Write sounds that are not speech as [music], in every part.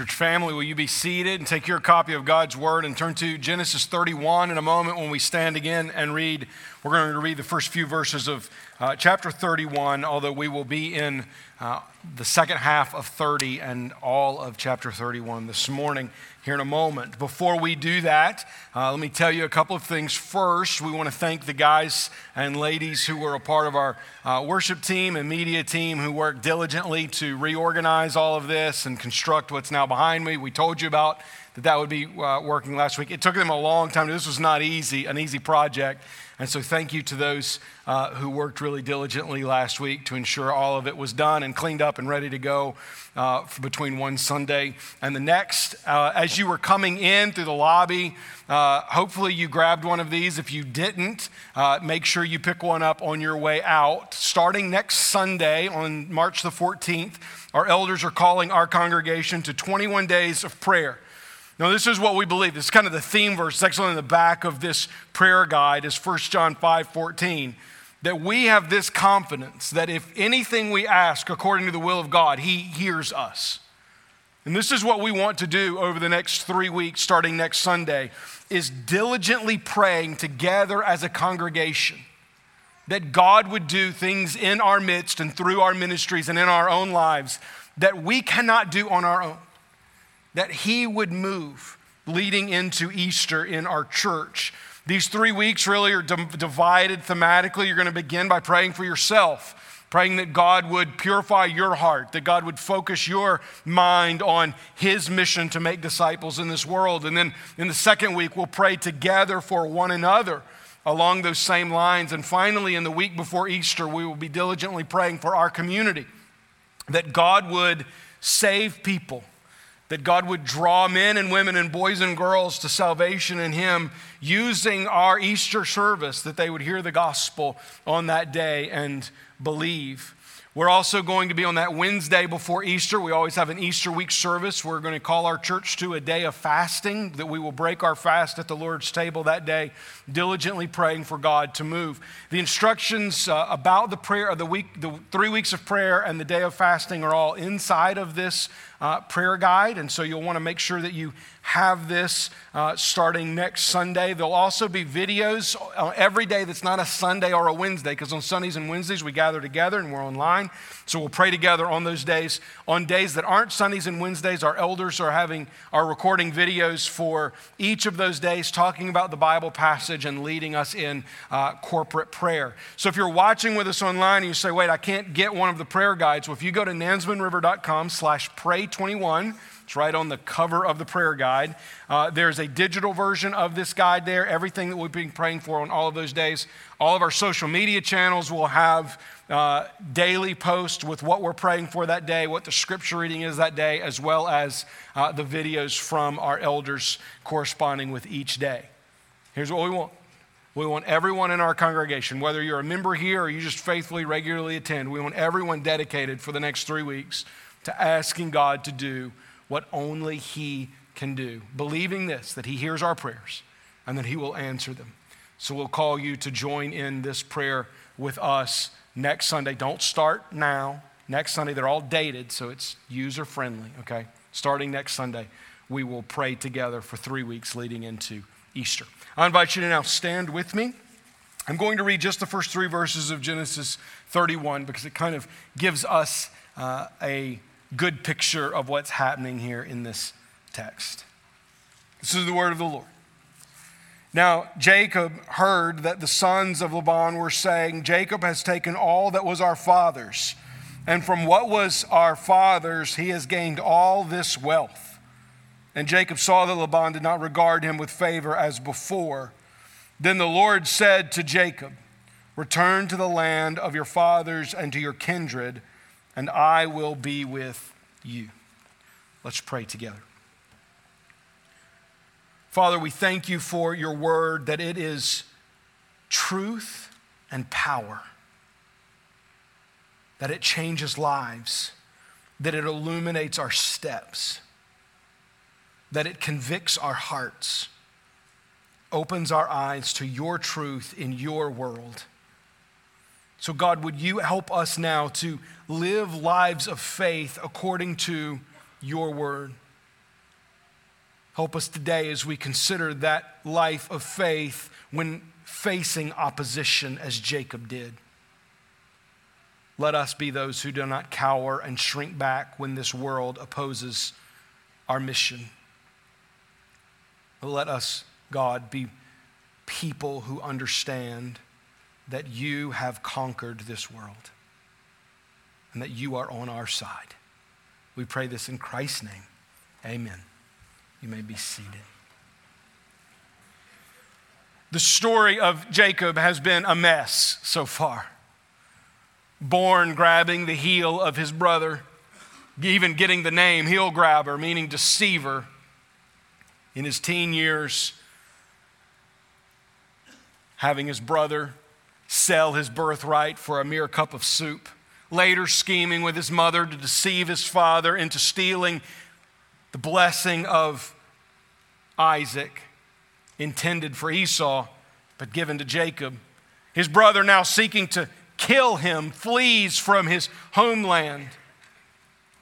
Church family, will you be seated and take your copy of God's Word and turn to Genesis 31 in a moment when we stand again and read? We're going to read the first few verses of uh, chapter 31, although we will be in uh, the second half of 30 and all of chapter 31 this morning here in a moment. Before we do that, uh, let me tell you a couple of things. First, we want to thank the guys and ladies who were a part of our uh, worship team and media team who worked diligently to reorganize all of this and construct what's now behind me. We told you about that that would be uh, working last week. It took them a long time. This was not easy, an easy project. And so, thank you to those uh, who worked really diligently last week to ensure all of it was done and cleaned up and ready to go uh, between one Sunday and the next. Uh, as you were coming in through the lobby, uh, hopefully you grabbed one of these. If you didn't, uh, make sure you pick one up on your way out. Starting next Sunday on March the 14th, our elders are calling our congregation to 21 days of prayer. Now, this is what we believe. This is kind of the theme verse. It's actually in the back of this prayer guide is 1 John 5 14. That we have this confidence that if anything we ask according to the will of God, He hears us. And this is what we want to do over the next three weeks, starting next Sunday, is diligently praying together as a congregation that God would do things in our midst and through our ministries and in our own lives that we cannot do on our own that He would move leading into Easter in our church. These three weeks really are divided thematically. You're going to begin by praying for yourself, praying that God would purify your heart, that God would focus your mind on His mission to make disciples in this world. And then in the second week, we'll pray together for one another along those same lines. And finally, in the week before Easter, we will be diligently praying for our community, that God would save people that God would draw men and women and boys and girls to salvation in Him using our Easter service, that they would hear the gospel on that day and believe. We're also going to be on that Wednesday before Easter. We always have an Easter week service. We're going to call our church to a day of fasting, that we will break our fast at the Lord's table that day, diligently praying for God to move. The instructions uh, about the prayer of the week, the three weeks of prayer and the day of fasting are all inside of this uh, prayer guide. And so you'll want to make sure that you have this uh, starting next Sunday. There'll also be videos every day that's not a Sunday or a Wednesday, because on Sundays and Wednesdays we gather together and we're online. So we'll pray together on those days. On days that aren't Sundays and Wednesdays, our elders are having are recording videos for each of those days, talking about the Bible passage and leading us in uh, corporate prayer. So if you're watching with us online and you say, "Wait, I can't get one of the prayer guides," well, if you go to nansemondriver.com/pray21 it's right on the cover of the prayer guide. Uh, there's a digital version of this guide there, everything that we've been praying for on all of those days. All of our social media channels will have uh, daily posts with what we're praying for that day, what the scripture reading is that day, as well as uh, the videos from our elders corresponding with each day. Here's what we want. We want everyone in our congregation, whether you're a member here or you just faithfully, regularly attend, we want everyone dedicated for the next three weeks to asking God to do what only He can do, believing this, that He hears our prayers and that He will answer them. So we'll call you to join in this prayer with us next Sunday. Don't start now. Next Sunday, they're all dated, so it's user friendly, okay? Starting next Sunday, we will pray together for three weeks leading into Easter. I invite you to now stand with me. I'm going to read just the first three verses of Genesis 31 because it kind of gives us uh, a good picture of what's happening here in this text. This is the word of the Lord. Now, Jacob heard that the sons of Laban were saying, Jacob has taken all that was our father's, and from what was our father's, he has gained all this wealth. And Jacob saw that Laban did not regard him with favor as before. Then the Lord said to Jacob, Return to the land of your fathers and to your kindred and I will be with you. Let's pray together. Father, we thank you for your word that it is truth and power, that it changes lives, that it illuminates our steps, that it convicts our hearts, opens our eyes to your truth in your world. So, God, would you help us now to live lives of faith according to your word? Help us today as we consider that life of faith when facing opposition as Jacob did. Let us be those who do not cower and shrink back when this world opposes our mission. Let us, God, be people who understand that you have conquered this world and that you are on our side. We pray this in Christ's name. Amen. You may be seated. The story of Jacob has been a mess so far. Born grabbing the heel of his brother, even getting the name heel grabber, meaning deceiver, in his teen years, having his brother sell his birthright for a mere cup of soup, later scheming with his mother to deceive his father into stealing the blessing of Isaac, intended for Esau, but given to Jacob. His brother, now seeking to kill him, flees from his homeland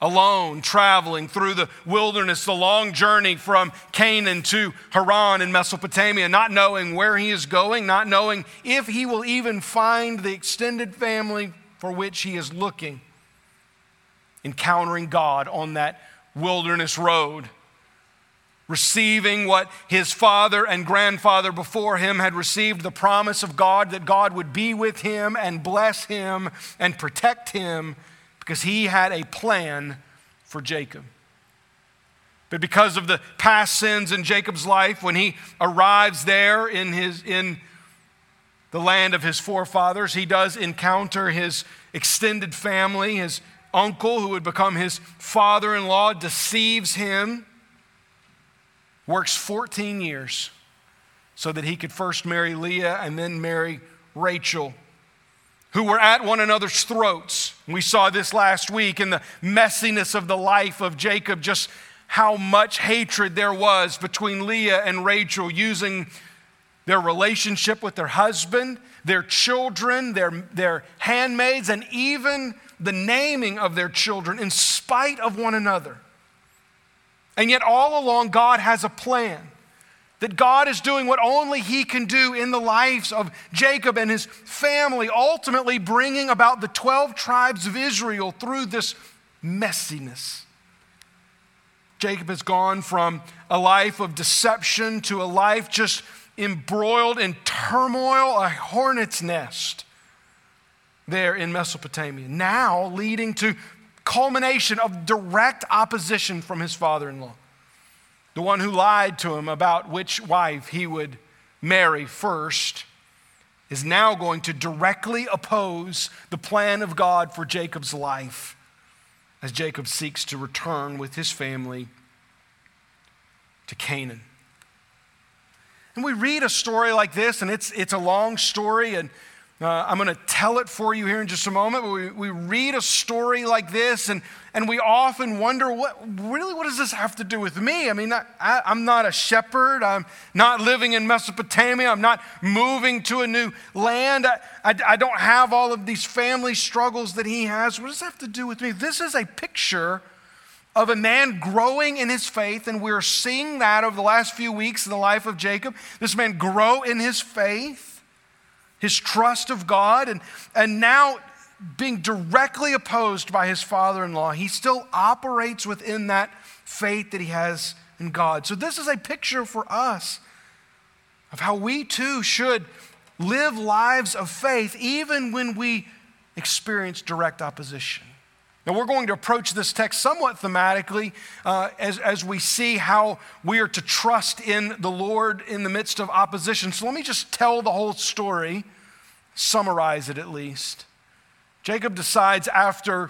alone, traveling through the wilderness, the long journey from Canaan to Haran in Mesopotamia, not knowing where he is going, not knowing if he will even find the extended family for which he is looking. Encountering God on that wilderness road, receiving what his father and grandfather before him had received the promise of God that God would be with him and bless him and protect him because he had a plan for Jacob. But because of the past sins in Jacob's life, when he arrives there in, his, in the land of his forefathers, he does encounter his extended family. His uncle, who would become his father in law, deceives him, works 14 years so that he could first marry Leah and then marry Rachel who were at one another's throats. We saw this last week in the messiness of the life of Jacob, just how much hatred there was between Leah and Rachel, using their relationship with their husband, their children, their, their handmaids, and even the naming of their children in spite of one another. And yet, all along, God has a plan. That God is doing what only He can do in the lives of Jacob and his family, ultimately bringing about the 12 tribes of Israel through this messiness. Jacob has gone from a life of deception to a life just embroiled in turmoil, a hornet's nest there in Mesopotamia, now leading to culmination of direct opposition from his father in law the one who lied to him about which wife he would marry first, is now going to directly oppose the plan of God for Jacob's life as Jacob seeks to return with his family to Canaan. And we read a story like this, and it's, it's a long story, and uh, I'm going to tell it for you here in just a moment. We, we read a story like this, and, and we often wonder, what really, what does this have to do with me? I mean, I, I'm not a shepherd. I'm not living in Mesopotamia. I'm not moving to a new land. I, I, I don't have all of these family struggles that he has. What does that have to do with me? This is a picture of a man growing in his faith, and we're seeing that over the last few weeks in the life of Jacob. This man grow in his faith his trust of God, and, and now being directly opposed by his father in law, he still operates within that faith that he has in God. So, this is a picture for us of how we too should live lives of faith even when we experience direct opposition. Now, we're going to approach this text somewhat thematically uh, as, as we see how we are to trust in the Lord in the midst of opposition. So, let me just tell the whole story, summarize it at least. Jacob decides after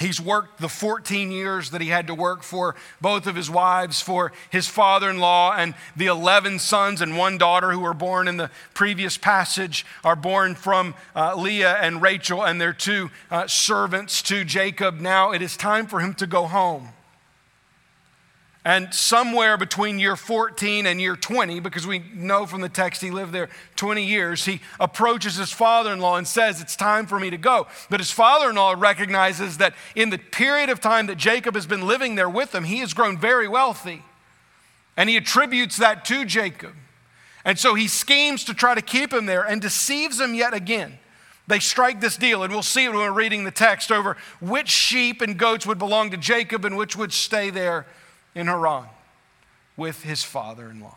He's worked the 14 years that he had to work for both of his wives, for his father in law, and the 11 sons and one daughter who were born in the previous passage are born from uh, Leah and Rachel and their two uh, servants to Jacob. Now it is time for him to go home. And somewhere between year 14 and year 20, because we know from the text he lived there 20 years, he approaches his father in law and says, It's time for me to go. But his father in law recognizes that in the period of time that Jacob has been living there with him, he has grown very wealthy. And he attributes that to Jacob. And so he schemes to try to keep him there and deceives him yet again. They strike this deal, and we'll see it when we're reading the text over which sheep and goats would belong to Jacob and which would stay there in Haran with his father in law.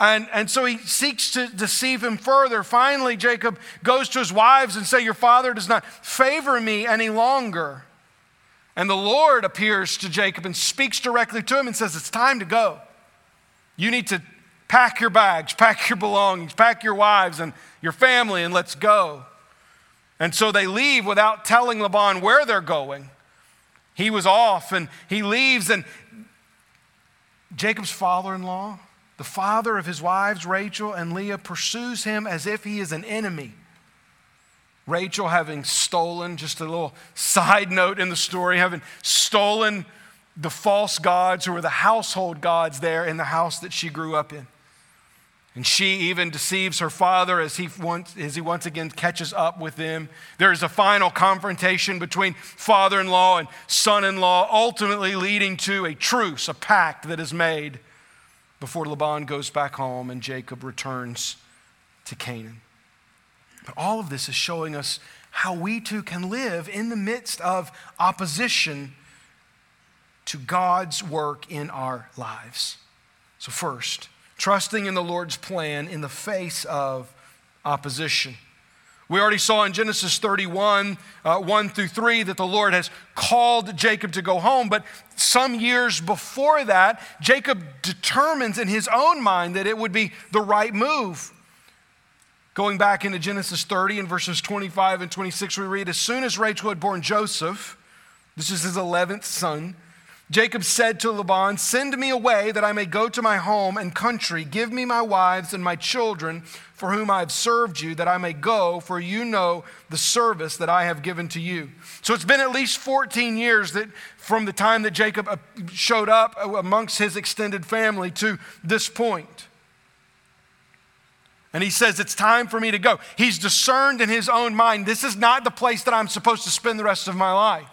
And, and so he seeks to deceive him further. Finally, Jacob goes to his wives and say, Your father does not favor me any longer. And the Lord appears to Jacob and speaks directly to him and says, It's time to go. You need to pack your bags, pack your belongings, pack your wives and your family, and let's go. And so they leave without telling Laban where they're going. He was off and he leaves, and Jacob's father in law, the father of his wives, Rachel and Leah, pursues him as if he is an enemy. Rachel having stolen, just a little side note in the story, having stolen the false gods who were the household gods there in the house that she grew up in. And she even deceives her father as he, once, as he once again catches up with them. There is a final confrontation between father in law and son in law, ultimately leading to a truce, a pact that is made before Laban goes back home and Jacob returns to Canaan. But all of this is showing us how we too can live in the midst of opposition to God's work in our lives. So, first, trusting in the Lord's plan in the face of opposition. We already saw in Genesis 31, uh, 1 through 3, that the Lord has called Jacob to go home. But some years before that, Jacob determines in his own mind that it would be the right move. Going back into Genesis 30 and verses 25 and 26, we read As soon as Rachel had born Joseph, this is his 11th son, Jacob said to Laban, Send me away that I may go to my home and country. Give me my wives and my children for whom I have served you, that I may go, for you know the service that I have given to you. So it's been at least 14 years that from the time that Jacob uh, showed up amongst his extended family to this point. And he says, It's time for me to go. He's discerned in his own mind, this is not the place that I'm supposed to spend the rest of my life.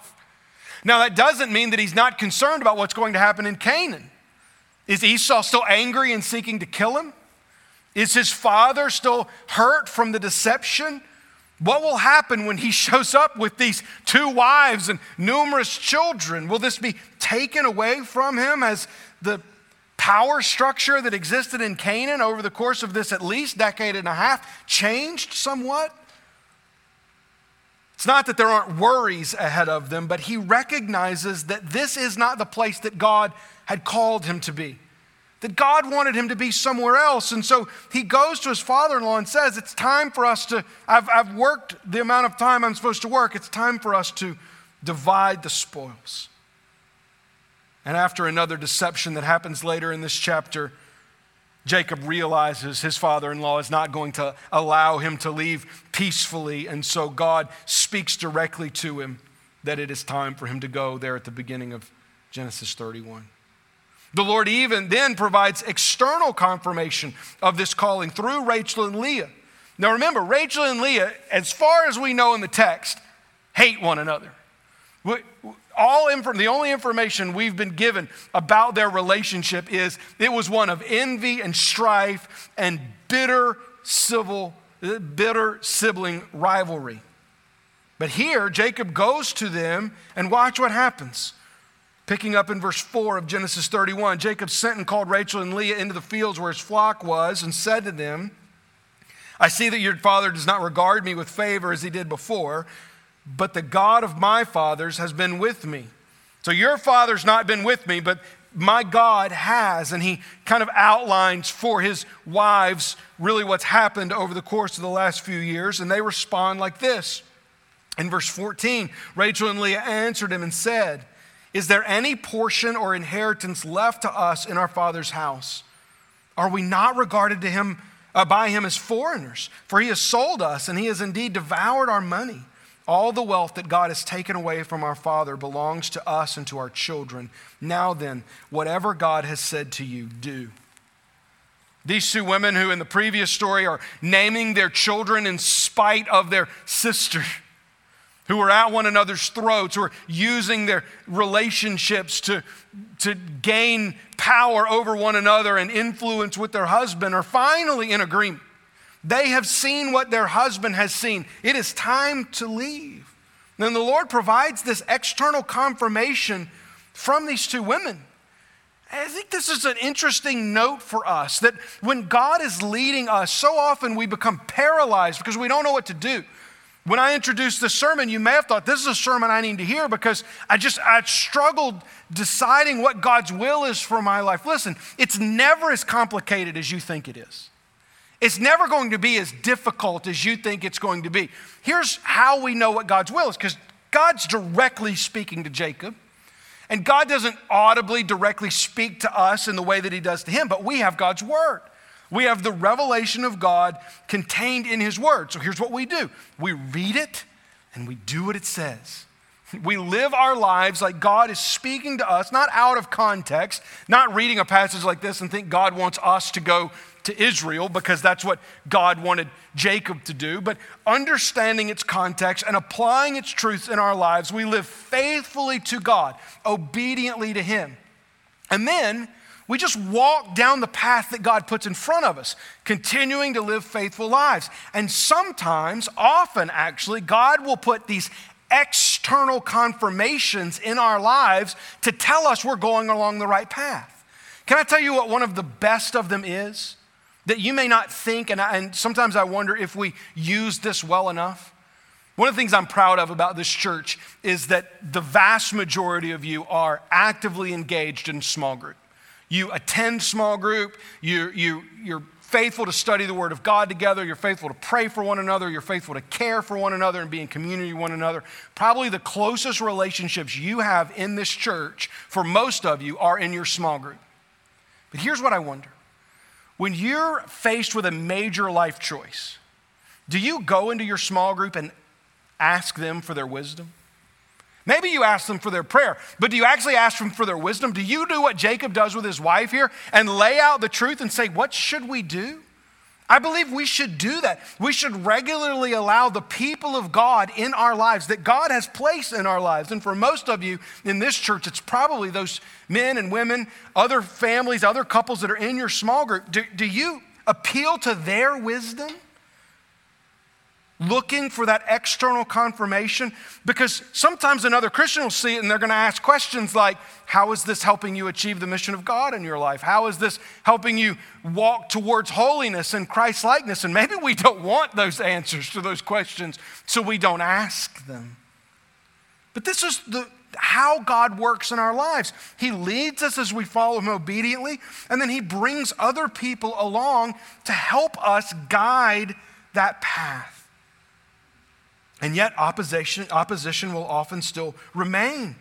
Now, that doesn't mean that he's not concerned about what's going to happen in Canaan. Is Esau still angry and seeking to kill him? Is his father still hurt from the deception? What will happen when he [laughs] shows up with these two wives and numerous children? Will this be taken away from him as the power structure that existed in Canaan over the course of this at least decade and a half changed somewhat? It's not that there aren't worries ahead of them, but he recognizes that this is not the place that God had called him to be. That God wanted him to be somewhere else. And so he goes to his father in law and says, It's time for us to, I've, I've worked the amount of time I'm supposed to work. It's time for us to divide the spoils. And after another deception that happens later in this chapter, Jacob realizes his father in law is not going to allow him to leave peacefully. And so God speaks directly to him that it is time for him to go there at the beginning of Genesis 31. The Lord even then provides external confirmation of this calling through Rachel and Leah. Now remember, Rachel and Leah, as far as we know in the text, hate one another all the only information we've been given about their relationship is it was one of envy and strife and bitter civil, bitter sibling rivalry. But here, Jacob goes to them, and watch what happens. Picking up in verse 4 of Genesis 31, Jacob sent and called Rachel and Leah into the fields where his flock was and said to them, I see that your father does not regard me with favor as he did before, but the God of my fathers has been with me. So your father's not been with me, but my God has. And he kind of outlines for his wives really what's happened over the course of the last few years. And they respond like this. In verse 14, Rachel and Leah answered him and said, Is there any portion or inheritance left to us in our father's house? Are we not regarded to him uh, by him as foreigners? For he has sold us, and he has indeed devoured our money. All the wealth that God has taken away from our Father belongs to us and to our children. Now then, whatever God has said to you, do. These two women, who in the previous story are naming their children in spite of their sister, who are at one another's throats, who are using their relationships to, to gain power over one another and influence with their husband are finally in agreement. They have seen what their husband has seen. It is time to leave. Then the Lord provides this external confirmation from these two women. I think this is an interesting note for us that when God is leading us, so often we become paralyzed because we don't know what to do. When I introduced this sermon, you may have thought this is a sermon I need to hear because I just I struggled deciding what God's will is for my life. Listen, it's never as complicated as you think it is. It's never going to be as difficult as you think it's going to be. Here's how we know what God's will is because God's directly speaking to Jacob. And God doesn't audibly directly speak to us in the way that he does to him, but we have God's word. We have the revelation of God contained in his word. So here's what we do we read it and we do what it says. We live our lives like God is speaking to us, not out of context, not reading a passage like this and think God wants us to go to Israel because that's what God wanted Jacob to do, but understanding its context and applying its truths in our lives, we live faithfully to God, obediently to Him. And then we just walk down the path that God puts in front of us, continuing to live faithful lives. And sometimes, often actually, God will put these external confirmations in our lives to tell us we're going along the right path. Can I tell you what one of the best of them is? That you may not think, and, I, and sometimes I wonder if we use this well enough. One of the things I'm proud of about this church is that the vast majority of you are actively engaged in small group. You attend small group, you, you, you're faithful to study the Word of God together, you're faithful to pray for one another, you're faithful to care for one another and be in community with one another. Probably the closest relationships you have in this church, for most of you, are in your small group. But here's what I wonder when you're faced with a major life choice, do you go into your small group and ask them for their wisdom? Maybe you ask them for their prayer, but do you actually ask them for their wisdom? Do you do what Jacob does with his wife here and lay out the truth and say, What should we do? I believe we should do that. We should regularly allow the people of God in our lives that God has placed in our lives. And for most of you in this church, it's probably those men and women, other families, other couples that are in your small group. Do, do you appeal to their wisdom? Looking for that external confirmation because sometimes another Christian will see it and they're going to ask questions like, How is this helping you achieve the mission of God in your life? How is this helping you walk towards holiness and Christ likeness? And maybe we don't want those answers to those questions, so we don't ask them. But this is the, how God works in our lives. He leads us as we follow Him obediently, and then He brings other people along to help us guide that path. And yet, opposition, opposition will often still remain.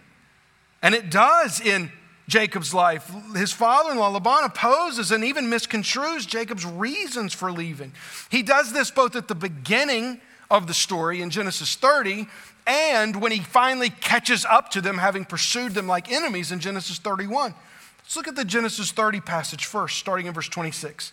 And it does in Jacob's life. His father in law, Laban, opposes and even misconstrues Jacob's reasons for leaving. He does this both at the beginning of the story in Genesis 30 and when he finally catches up to them, having pursued them like enemies in Genesis 31. Let's look at the Genesis 30 passage first, starting in verse 26.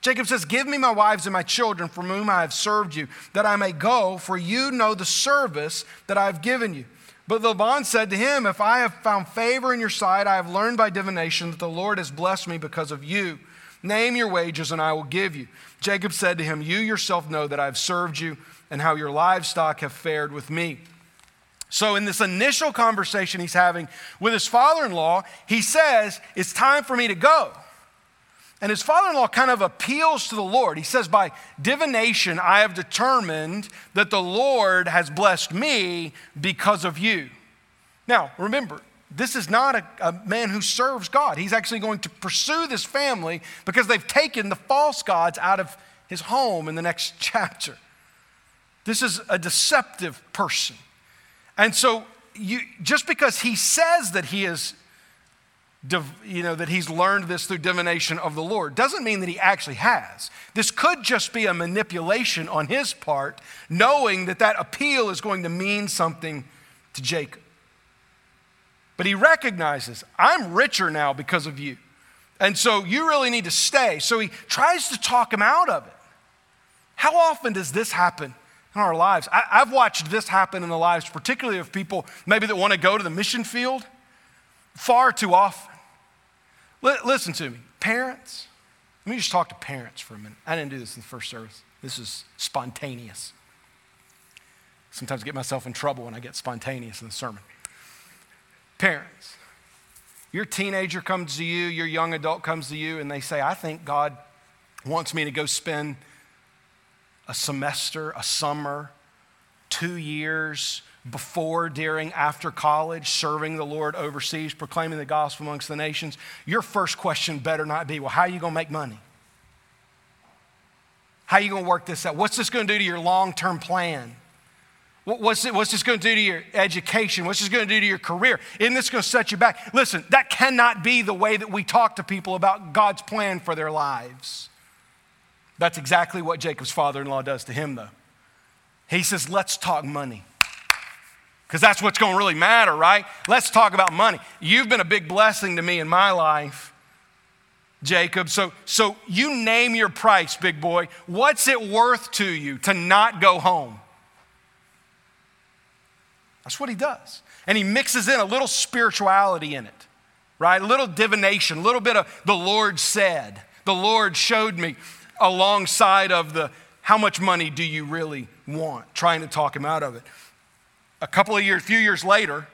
Jacob says, Give me my wives and my children from whom I have served you, that I may go, for you know the service that I have given you. But Laban said to him, If I have found favor in your sight, I have learned by divination that the Lord has blessed me because of you. Name your wages, and I will give you. Jacob said to him, You yourself know that I have served you, and how your livestock have fared with me. So, in this initial conversation he's having with his father in law, he says, It's time for me to go. And his father in law kind of appeals to the Lord. He says, By divination, I have determined that the Lord has blessed me because of you. Now, remember, this is not a, a, man who serves God. He's actually going to pursue this family because they've taken the false gods out of his home in the next [laughs] chapter. This is a deceptive person. And so, you, just because he says that he is you know, that he's learned this through divination of the Lord. Doesn't mean that he actually has. This could just be a manipulation on his part, knowing that that appeal is going to mean something to Jacob. But he recognizes, I'm richer now because of you. And so you really need to stay. So he tries to talk him out of it. How often does this happen in our lives? I, have watched this happen in the lives, particularly of people maybe that want to go to the mission field, far too often listen to me. Parents, let me just talk to parents for a minute. I didn't do this in the first service. This is spontaneous. Sometimes I get myself in trouble when I get spontaneous in the sermon. Parents, your teenager comes to you, your young adult comes to you, and they say, I think God wants me to go spend a semester, a summer, two years before, during, after college, serving the Lord overseas, proclaiming the gospel amongst the nations, your first question better not be, well, how are you going to make money? How are you going to work this out? What's this going to do to your long term plan? What's, it, what's this going to do to your education? What's this going to do to your career? Isn't this going to set you back? Listen, that cannot be the way that we talk to people about God's plan for their lives. That's exactly what Jacob's father in law does to him, though. He says, Let's talk money. Because that's what's going to really matter, right? Let's talk about money. You've been a big blessing to me in my life, Jacob. So, so you name your price, big boy. What's it worth to you to not go home? That's what he does. And he mixes in a little spirituality in it, right? A little divination, a little bit of the Lord said, the Lord showed me alongside of the how much money do you really want, trying to talk him out of it. A couple of years, few years later,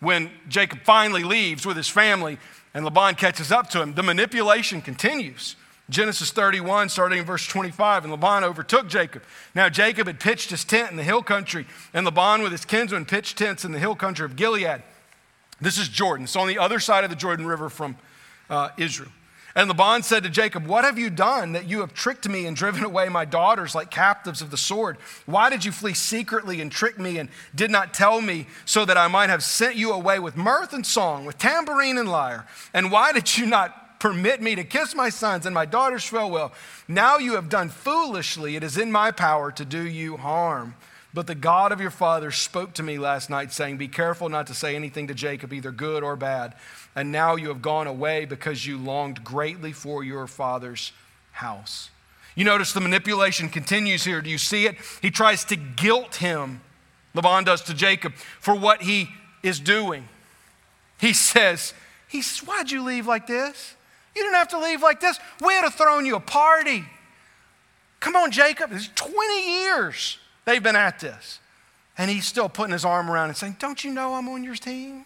when Jacob finally leaves with his family and Laban catches up to him, the manipulation continues. Genesis 31, starting in verse 25, and Laban overtook Jacob. Now Jacob had pitched his tent in the hill country, and Laban with his kinsmen pitched tents in the hill country of Gilead. This is Jordan. It's on the other side of the Jordan River from uh, Israel. And Laban said to Jacob, What have you done that you have tricked me and driven away my daughters like captives of the sword? Why did you flee secretly and trick me and did not tell me so that I might have sent you away with mirth and song, with tambourine and lyre? And why did you not permit me to kiss my sons and my daughters farewell. Now you have done foolishly. It is in my power to do you harm. But the God of your father spoke to me last night, saying, Be careful not to say anything to Jacob, either good or bad. And now you have gone away because you longed greatly for your father's house. You notice the manipulation continues here. Do you see it? He tries to guilt him, Laban does to Jacob, for what he is doing. He says, he says, Why'd you leave like this? You didn't have to leave like this. We'd have thrown you a party. Come on, Jacob. It's 20 years they've been at this. And he's still putting his arm around and saying, Don't you know I'm on your team?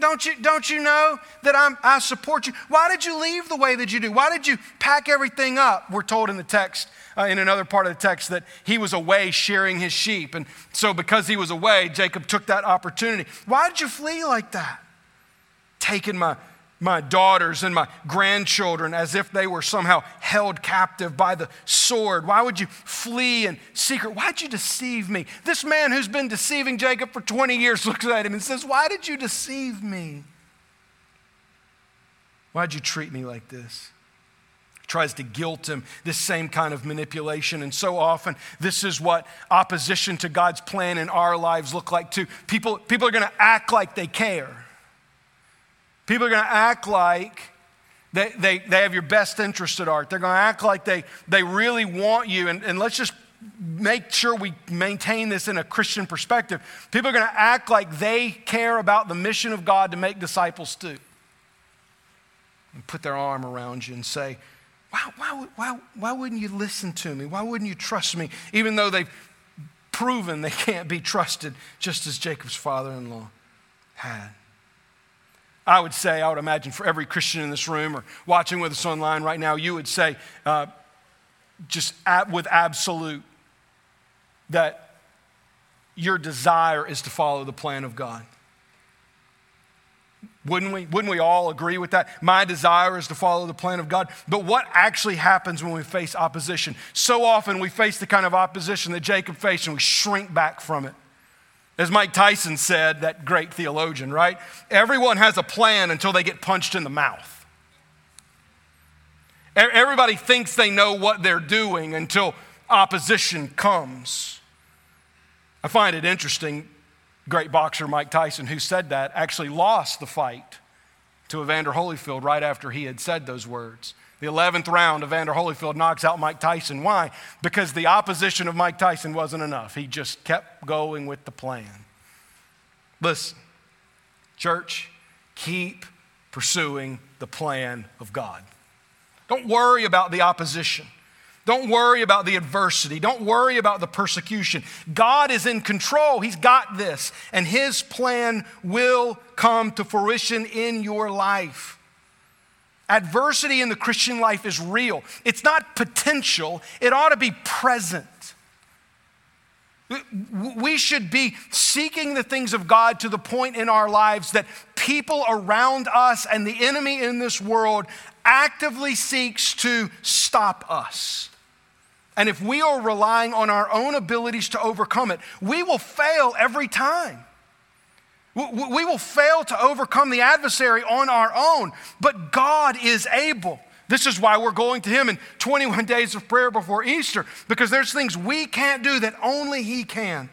Don't you, don't you know that I'm, I support you? Why did you leave the way that you do? Why did you pack everything up? We're told in the text, uh, in another part of the text, that he was away shearing his sheep. And so, because he was away, Jacob took that opportunity. Why did you flee like that? Taking my my daughters and my grandchildren as if they were somehow held captive by the sword? Why would you flee in secret? Why'd you deceive me? This man who's been deceiving Jacob for 20 years [laughs] looks at him and says, Why did you deceive me? Why'd you treat me like this? tries to guilt him, this same kind of manipulation. And so often, this is what opposition to God's plan in our lives look like too. People, people are going to act like they care. People are going to act like they, they, they have your best interest at heart. They're going to act like they, they really want you. And, and let's just make sure we maintain this in a Christian perspective. People are going to act like they care about the mission of God to make disciples too. And put their arm around you and say, why, why, why, why wouldn't you listen to me? Why wouldn't you trust me? Even though they've proven they can't be trusted, just as Jacob's father in law had. I would say, I would imagine for every Christian in this room or watching with us online right now, you would say, uh, just at, with absolute, that your desire is to follow the plan of God. Wouldn't we? Wouldn't we all agree with that? My desire is to follow the plan of God. But what actually happens when we face opposition? So often we face the kind of opposition that Jacob faced and we shrink back from it. As Mike Tyson said, that great theologian, right? Everyone has a plan until they get punched in the mouth. Everybody thinks they know what they're doing until opposition comes. I find it interesting, great boxer Mike Tyson, who said that, actually lost the fight to Evander Holyfield right after he had said those words. The 11th round, Evander Holyfield knocks out Mike Tyson. Why? Because the opposition of Mike Tyson wasn't enough. He just kept going with the plan. Listen, church, keep pursuing the plan of God. Don't worry about the opposition. Don't worry about the adversity. Don't worry about the persecution. God is in control. He's got this, and His plan will come to fruition in your life. Adversity in the Christian life is real, it's not potential, it ought to be present. We should be seeking the things of God to the point in our lives that people around us and the enemy in this world actively seeks to stop us. And if we are relying on our own abilities to overcome it, we will fail every time. We will fail to overcome the adversary on our own, but God is able. This is why we're going to Him in 21 days of prayer before Easter, because there's things we can't do that only He can.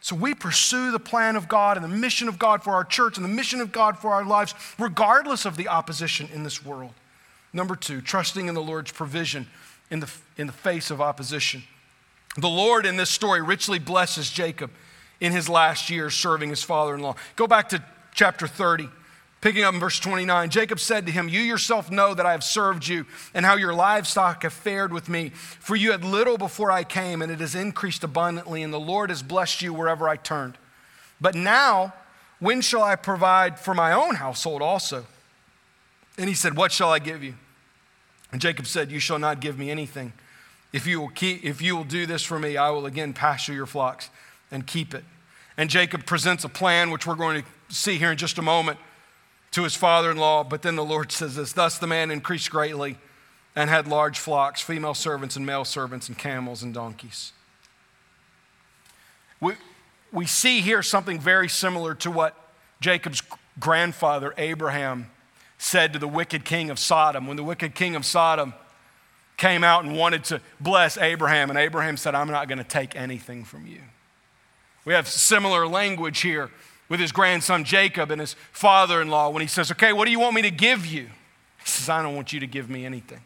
So we pursue the plan of God and the mission of God for our church and the mission of God for our lives, regardless of the opposition in this world. Number two, trusting in the Lord's provision in the, in the face of opposition. The Lord in this story richly blesses Jacob in his last years serving his father in law. Go back to chapter 30. Picking up in verse 29, Jacob said to him, You yourself know that I have served you, and how your livestock have fared with me. For you had little before I came, and it has increased abundantly, and the Lord has blessed you wherever I turned. But now, when shall I provide for my own household also? And he said, What shall I give you? And Jacob said, You shall not give me anything. If you will, keep, if you will do this for me, I will again pasture your flocks and keep it. And Jacob presents a plan, which we're going to see here in just a moment to his father in law. But then the Lord says this Thus the man increased greatly and had large flocks, female servants and male servants, and camels and donkeys. We, we see here something very similar to what Jacob's grandfather, Abraham, said to the wicked king of Sodom. When the wicked king of Sodom came out and wanted to bless Abraham, and Abraham said, I'm not going to take anything from you. We have similar language here with his grandson Jacob and his father in law when he says, Okay, what do you want me to give you? He says, I don't want you to give me anything.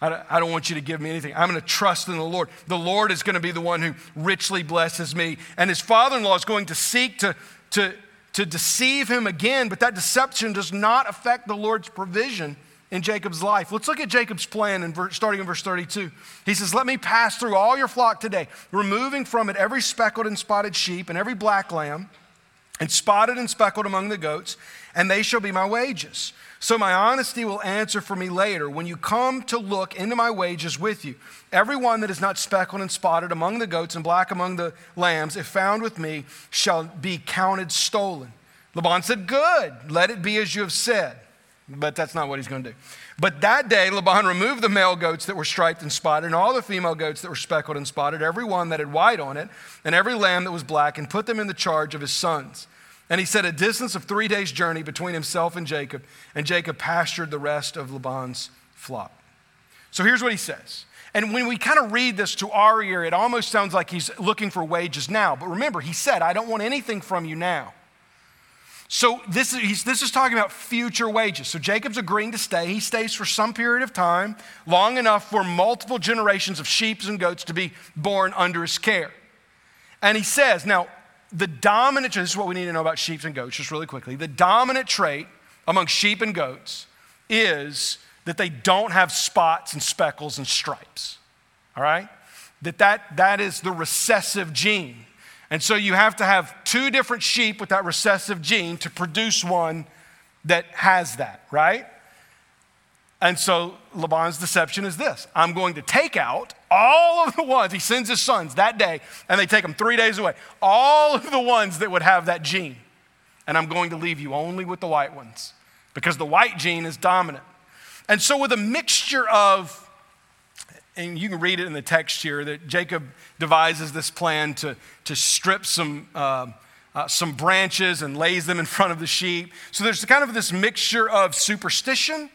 I don't want you to give me anything. I'm going to trust in the Lord. The Lord is going to be the one who richly blesses me. And his father in law is going to seek to, to, to deceive him again, but that deception does not affect the Lord's provision in Jacob's life. Let's look at Jacob's plan in verse, starting in verse 32. He says, Let me pass through all your flock today, removing from it every speckled and spotted sheep and every black lamb, and spotted and speckled among the goats, and they shall be my wages. So my honesty will answer for me later when you come to look into my wages with you. Every one that is not speckled and spotted among the goats and black among the lambs, if found with me, shall be counted stolen. Laban said, Good, let it be as you have said. But that's not what he's going to do. But that day, Laban removed the male goats that were striped and spotted, and all the female goats that were speckled and spotted, every one that had white on it, and every lamb that was black, and put them in the charge of his sons. And he set a distance of three days' journey between himself and Jacob, and Jacob pastured the rest of Laban's flock. So here's what he says. And when we kind of read this to our ear, it almost sounds like he's looking for wages now. But remember, he said, I don't want anything from you now. So this is, this is talking about future wages. So Jacob's agreeing to stay. He stays for some period of time, long enough for multiple generations of sheep and goats to be born under his care. And he says, now, the dominant, this is what we need to know about sheep and goats, just really quickly. The dominant trait among sheep and goats is that they don't have spots and speckles and stripes. All right? That that, that is the recessive gene. And so you have to have two different sheep with that recessive gene to produce one that has that, right? And so Laban's deception is this I'm going to take out all of the ones, he sends his sons that day, and they take them three days away, all of the ones that would have that gene. And I'm going to leave you only with the white ones because the white gene is dominant. And so, with a mixture of and you can read it in the text here that Jacob devises this plan to, to strip some, uh, uh, some branches and lays them in front of the sheep. So there's kind of this mixture of superstition,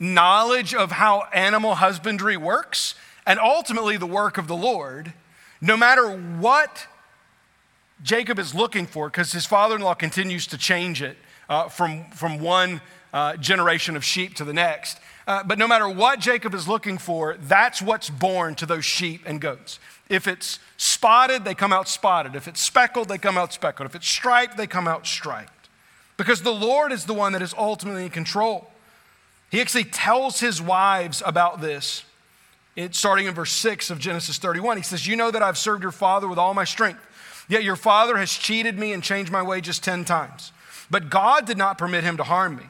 knowledge of how animal husbandry works, and ultimately the work of the Lord. No matter what Jacob is looking for, because his father in law continues to change it uh, from, from one uh, generation of sheep to the next. Uh, but no matter what Jacob is looking for, that's what's born to those sheep and goats. If it's spotted, they come out spotted. If it's speckled, they come out speckled. If it's striped, they come out striped. because the Lord is the one that is ultimately in control. He actually tells his wives about this. It, starting in verse 6 of Genesis 31, he says, You know that I've served your father with all my strength, yet your father has cheated me and changed my wages 10 times. But God did not permit him to harm me.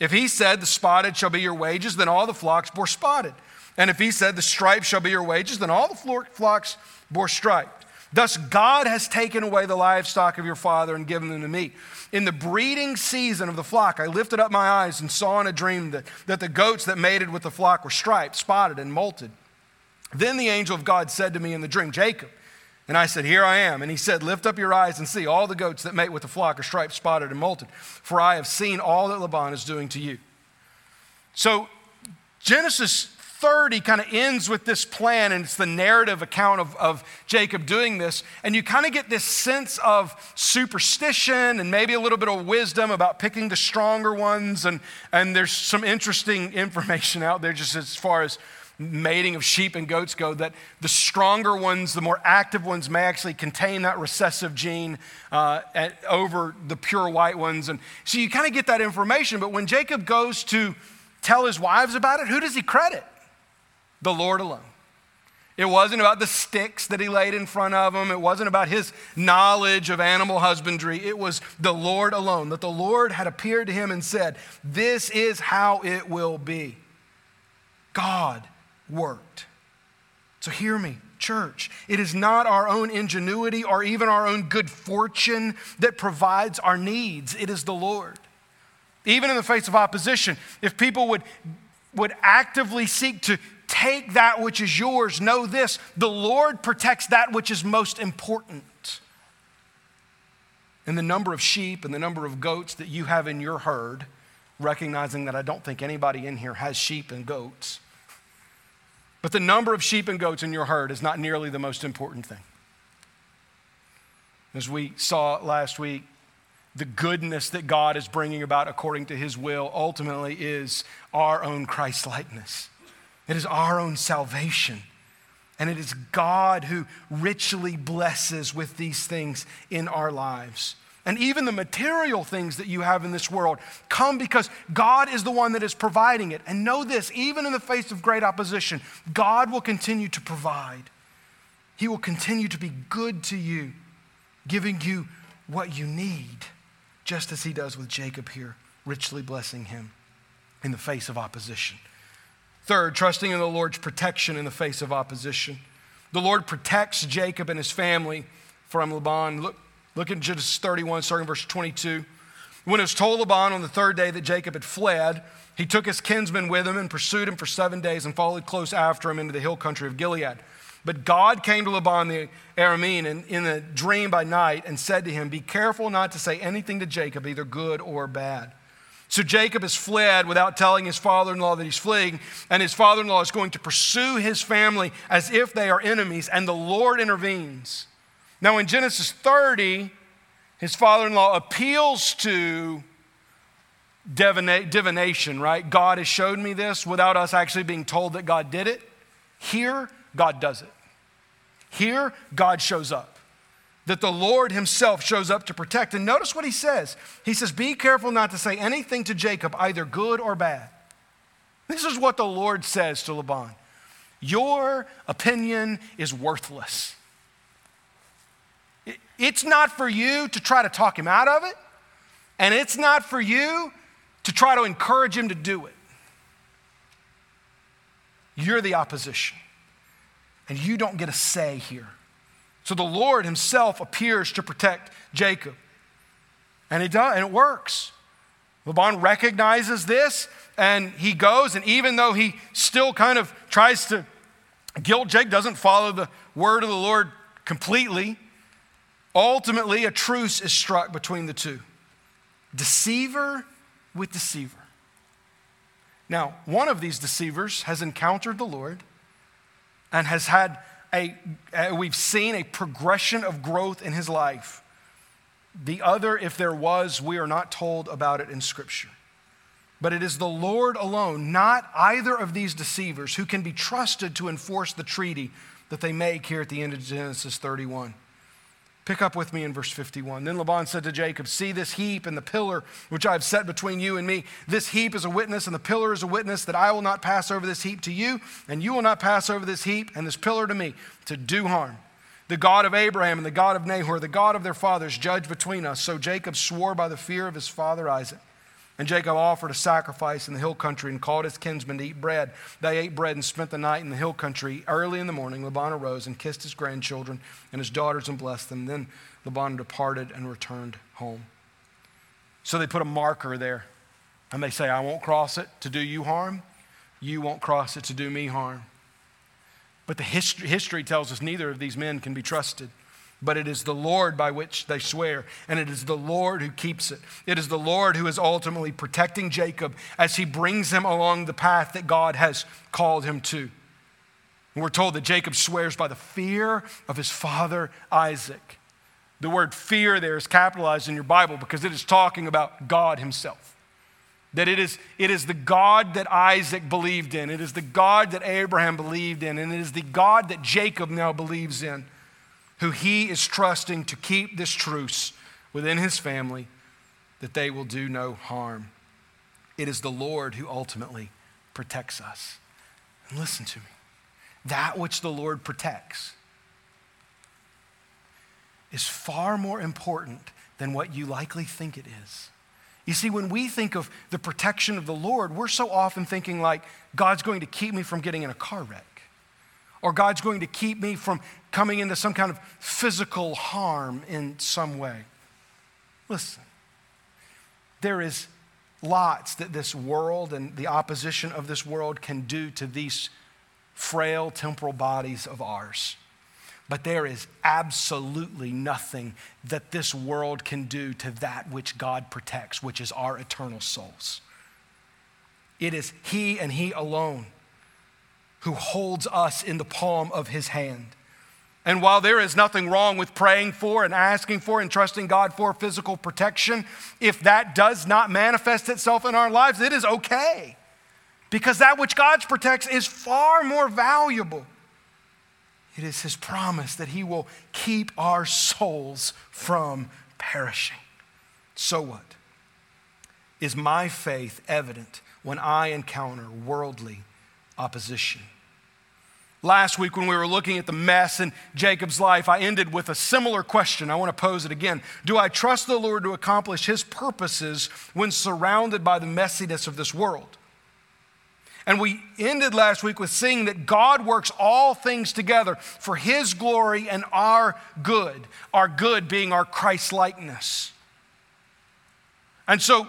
If he said, The spotted shall be your wages, then all the flocks bore spotted. And if he said, The striped shall be your wages, then all the flocks bore striped. Thus, God has taken away the livestock of your father and given them to me. In the breeding season of the flock, I lifted up my eyes and saw in a dream that, that the goats that mated with the flock were striped, spotted, and molted. Then the angel of God said to me in the dream, Jacob. And I said, Here I am. And he said, Lift up your eyes and see, all the goats that mate with the flock are striped, spotted, and molted, for I have seen all that Laban is doing to you. So, Genesis 30 kind of ends with this plan, and it's the narrative account of, of Jacob doing this. And you kind of get this sense of superstition and maybe a little bit of wisdom about picking the stronger ones. And, and there's some interesting [laughs] information out there just as far as mating of sheep and goats go that the stronger ones, the more active ones, may actually contain that recessive gene uh, at, over the pure white ones. And so you kind of get that information. But when Jacob goes to tell his wives about it, who does he credit? the Lord alone. It wasn't about the sticks that he laid in front of him. It wasn't about his knowledge of animal husbandry. It was the Lord alone, that the Lord had appeared to him and said, This is how it will be. God worked. So hear me, church. It is not our own ingenuity or even our own good fortune that provides our needs, it is the Lord. Even in the face of opposition, if people would, would actively seek to take that which is yours, know this the Lord protects that which is most important. And the number of sheep and the number of goats that you have in your herd, recognizing that I don't think anybody in here has sheep and goats, but the number of sheep and goats in your herd is not nearly the most important thing. As we saw last week, the goodness that God is bringing about according to his will ultimately is our own Christ likeness. It is our own salvation. And it is God who richly blesses with these things in our lives. And even the material things that you have in this world come because God is the one that is providing it. And know this even in the face of great opposition, God will continue to provide. He will continue to be good to you, giving you what you need, just as He does with Jacob here, richly blessing him in the face of opposition. Third, trusting in the Lord's protection in the face of opposition. The Lord protects Jacob and his family from Laban. Look, look at Genesis 31, starting verse 22. When it was told Laban on the third day that Jacob had fled, he took his kinsmen with him and pursued him for seven days and followed close after him into the hill country of Gilead. But God came to Laban the Aramean in, in a dream by night and said to him, Be careful not to say anything to Jacob, either good or bad. So Jacob has fled without telling his father in law that he's fleeing, and his father in law is going to pursue his family as if they are enemies, and the Lord intervenes. Now, in Genesis 30, his father in law appeals to divination, right? God has showed me this without us actually being told that God did it. Here, God does it. Here, God shows up that the Lord himself shows up to protect. And notice what he says. He says, Be careful not to say anything to Jacob, either good or bad. This is what the Lord says to Laban Your opinion is worthless. It's not for you to try to talk him out of it, and it's not for you to try to encourage him to do it. You're the opposition, and you don't get a say here. So the Lord himself appears to protect Jacob. And it does, and it works. Laban recognizes this and he goes, and even though he still kind of tries to guilt Jacob, doesn't follow the word of the Lord completely, ultimately a truce is struck between the two. Deceiver with deceiver. Now, one of these deceivers has encountered the Lord and has had a, we've seen a progression of growth in his life. The other, if there was, we are not told about it in Scripture. But it is the Lord alone, not either of these deceivers, who can be trusted to enforce the treaty that they make here at the end of Genesis 31. Pick up with me in verse 51. Then Laban said to Jacob, See this heap and the pillar which I have set between you and me. This heap is a witness, and the pillar is a witness that I will not pass over this heap to you, and you will not pass over this heap and this pillar to me to do harm. The God of Abraham and the God of Nahor, the God of their fathers, judge between us. So Jacob swore by the fear of his father Isaac. And Jacob offered a sacrifice in the hill country and called his kinsmen to eat bread. They ate bread and spent the night in the hill country. Early in the morning, Laban arose and kissed his grandchildren and his daughters and blessed them. Then Laban departed and returned home. So they put a marker there. And they say, I won't cross it to do you harm. You won't cross it to do me harm. But the history, history tells us neither of these men can be trusted. But it is the Lord by which they swear, and it is the Lord who keeps it. It is the Lord who is ultimately protecting Jacob as he brings him along the path that God has called him to. And we're told that Jacob swears by the fear of his father Isaac. The word fear there is capitalized in your Bible because it is talking about God Himself. That it is, it is the God that Isaac believed in, it is the God that Abraham believed in, and it is the God that Jacob now believes in, who he is trusting to keep this truce within his family that they will do no harm. It is the Lord who ultimately protects us. And listen to me that which the Lord protects is far more important than what you likely think it is. You see, when we think of the protection of the Lord, we're so often thinking like, God's going to keep me from getting in a car wreck, or God's going to keep me from coming into some kind of physical harm in some way. Listen, there is lots that this world and the opposition of this world can do to these frail temporal bodies of ours. But there is absolutely nothing that this world can do to that which God protects, which is our eternal souls. It is He and He alone who holds us in the palm of His hand. And while there is nothing wrong with praying for and asking for and trusting God for physical protection, if that does not manifest itself in our lives, it is okay. Because that which God protects is far more valuable. It is his promise that he will keep our souls from perishing. So what? Is my faith evident when I encounter worldly opposition? Last week, when we were looking at the mess in Jacob's life, I ended with a similar question. I want to pose it again. Do I trust the Lord to accomplish his purposes when surrounded by the messiness of this world? And we ended last week with seeing that God works all things together for His glory and our good, our good being our Christ likeness. And so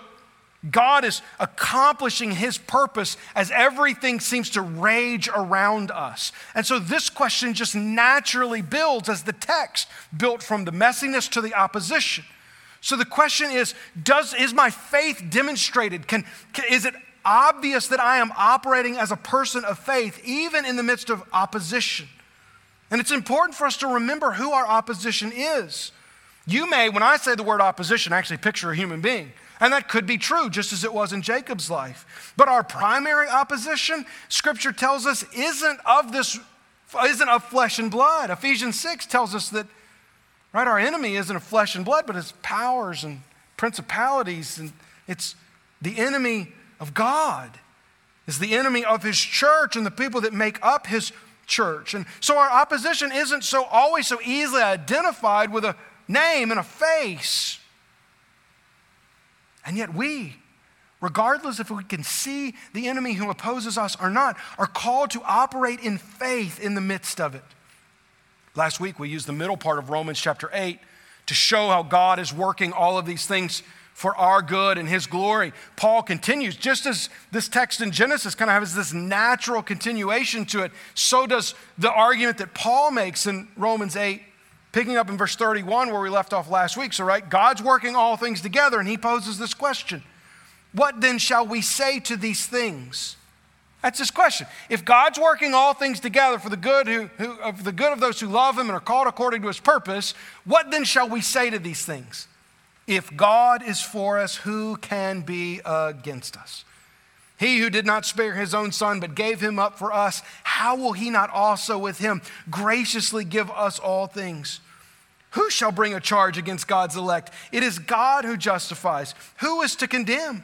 God is accomplishing His purpose as everything seems to rage around us. And so this question just naturally builds as the text built from the messiness to the opposition. So the question is, does, is my faith demonstrated? Can, can, is it obvious that I am operating as a person of faith, even in the midst of opposition. And it's important for us to remember who our opposition is. You may, when I say the word opposition, actually picture a human being. And that could be true, just as it was in Jacob's life. But our primary opposition, Scripture tells us, isn't of this, isn't of flesh and blood. Ephesians 6 tells us that, right, our enemy isn't of flesh and blood, but it's powers and principalities, and it's the enemy of God, is the enemy of his church and the people that make up his church. And so our opposition isn't so always so easily identified with a name and a face. And yet we, regardless if we can see the enemy who opposes us or not, are called to operate in faith in the midst of it. Last week we used the middle part of Romans chapter 8 to show how God is working all of these things for our good and his glory. Paul continues, just as this text in Genesis kind of has this natural continuation to it, so does the argument that Paul makes in Romans 8, picking up in verse 31 where we left off last week. So, right, God's working all things together, and he poses this question What then shall we say to these things? That's his question. If God's working all things together for the good who, who, of the good of those who love him and are called according to his purpose, what then shall we say to these things? If God is for us, who can be against us? He who did not spare his own son, but gave him up for us, how will he not also with him graciously give us all things? Who shall bring a charge against God's elect? It is God who justifies. Who is to condemn?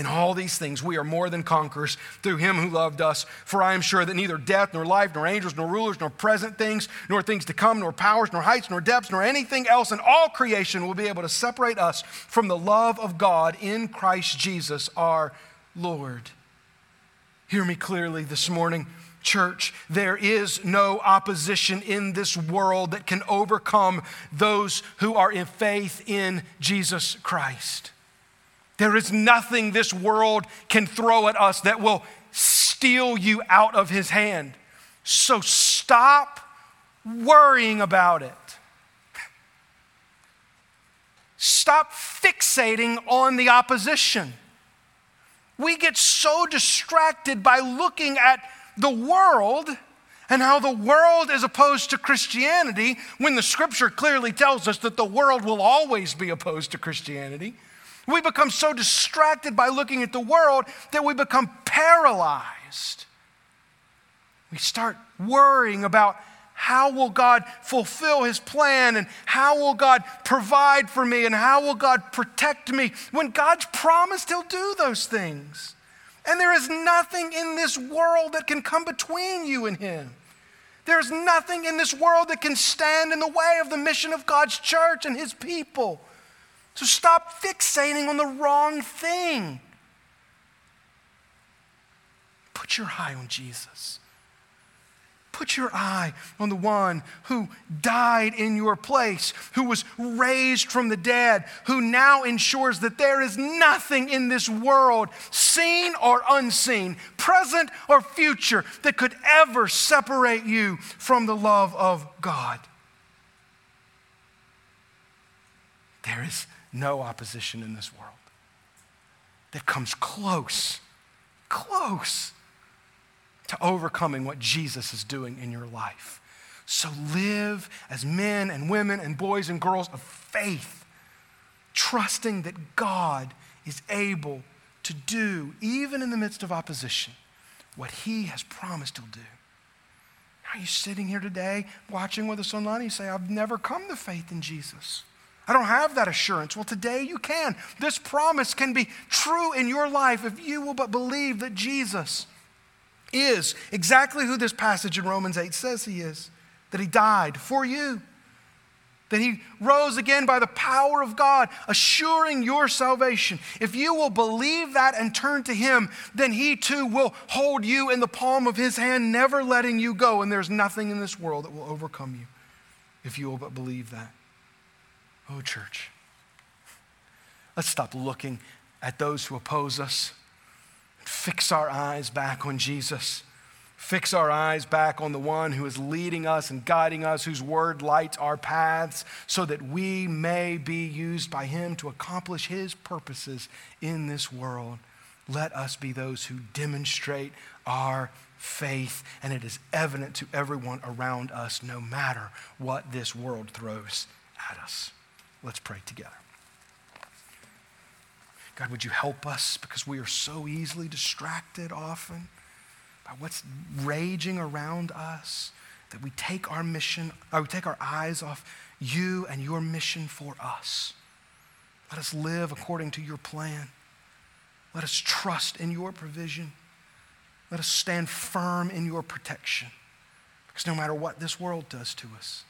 In all these things, we are more than conquerors through him who loved us. For I am sure that neither death, nor life, nor angels, nor rulers, nor present things, nor things to come, nor powers, nor heights, nor depths, nor anything else in all creation will be able to separate us from the love of God in Christ Jesus our Lord. Hear me clearly this morning, church. There is no opposition in this world that can overcome those who are in faith in Jesus Christ. There is nothing this world can throw at us that will steal you out of his hand. So stop worrying about it. Stop fixating on the opposition. We get so distracted by looking at the world and how the world is opposed to Christianity when the scripture clearly tells us that the world will always be opposed to Christianity. We become so distracted by looking at the world that we become paralyzed. We start worrying about how will God fulfill his plan and how will God provide for me and how will God protect me when God's promised he'll do those things. And there is nothing in this world that can come between you and him. There's nothing in this world that can stand in the way of the mission of God's church and his people. So stop fixating on the wrong thing. Put your eye on Jesus. Put your eye on the one who died in your place, who was raised from the dead, who now ensures that there is nothing in this world, seen or unseen, present or future, that could ever separate you from the love of God. There is no opposition in this world that comes close, close to overcoming what Jesus is doing in your life. So live as men and women and boys and girls of faith, trusting that God is able to do, even in the midst of opposition, what He has promised He'll do. Are you sitting here today watching with us online? You say, I've never come to faith in Jesus. I don't have that assurance. Well, today you can. This promise can be true in your life if you will but believe that Jesus is exactly who this passage in Romans 8 says he is that he died for you, that he rose again by the power of God, assuring your salvation. If you will believe that and turn to him, then he too will hold you in the palm of his hand, never letting you go. And there's nothing in this world that will overcome you if you will but believe that. Oh, church, let's stop looking at those who oppose us and fix our eyes back on Jesus. Fix our eyes back on the one who is leading us and guiding us, whose word lights our paths, so that we may be used by him to accomplish his purposes in this world. Let us be those who demonstrate our faith, and it is evident to everyone around us, no matter what this world throws at us. Let's pray together. God, would you help us because we are so easily distracted often by what's raging around us that we take our mission, or we take our eyes off you and your mission for us. Let us live according to your plan. Let us trust in your provision. Let us stand firm in your protection. Because no matter what this world does to us,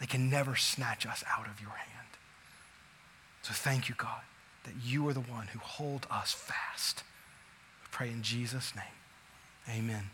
they can never snatch us out of your hand. So thank you, God, that you are the one who hold us fast. We pray in Jesus' name. Amen.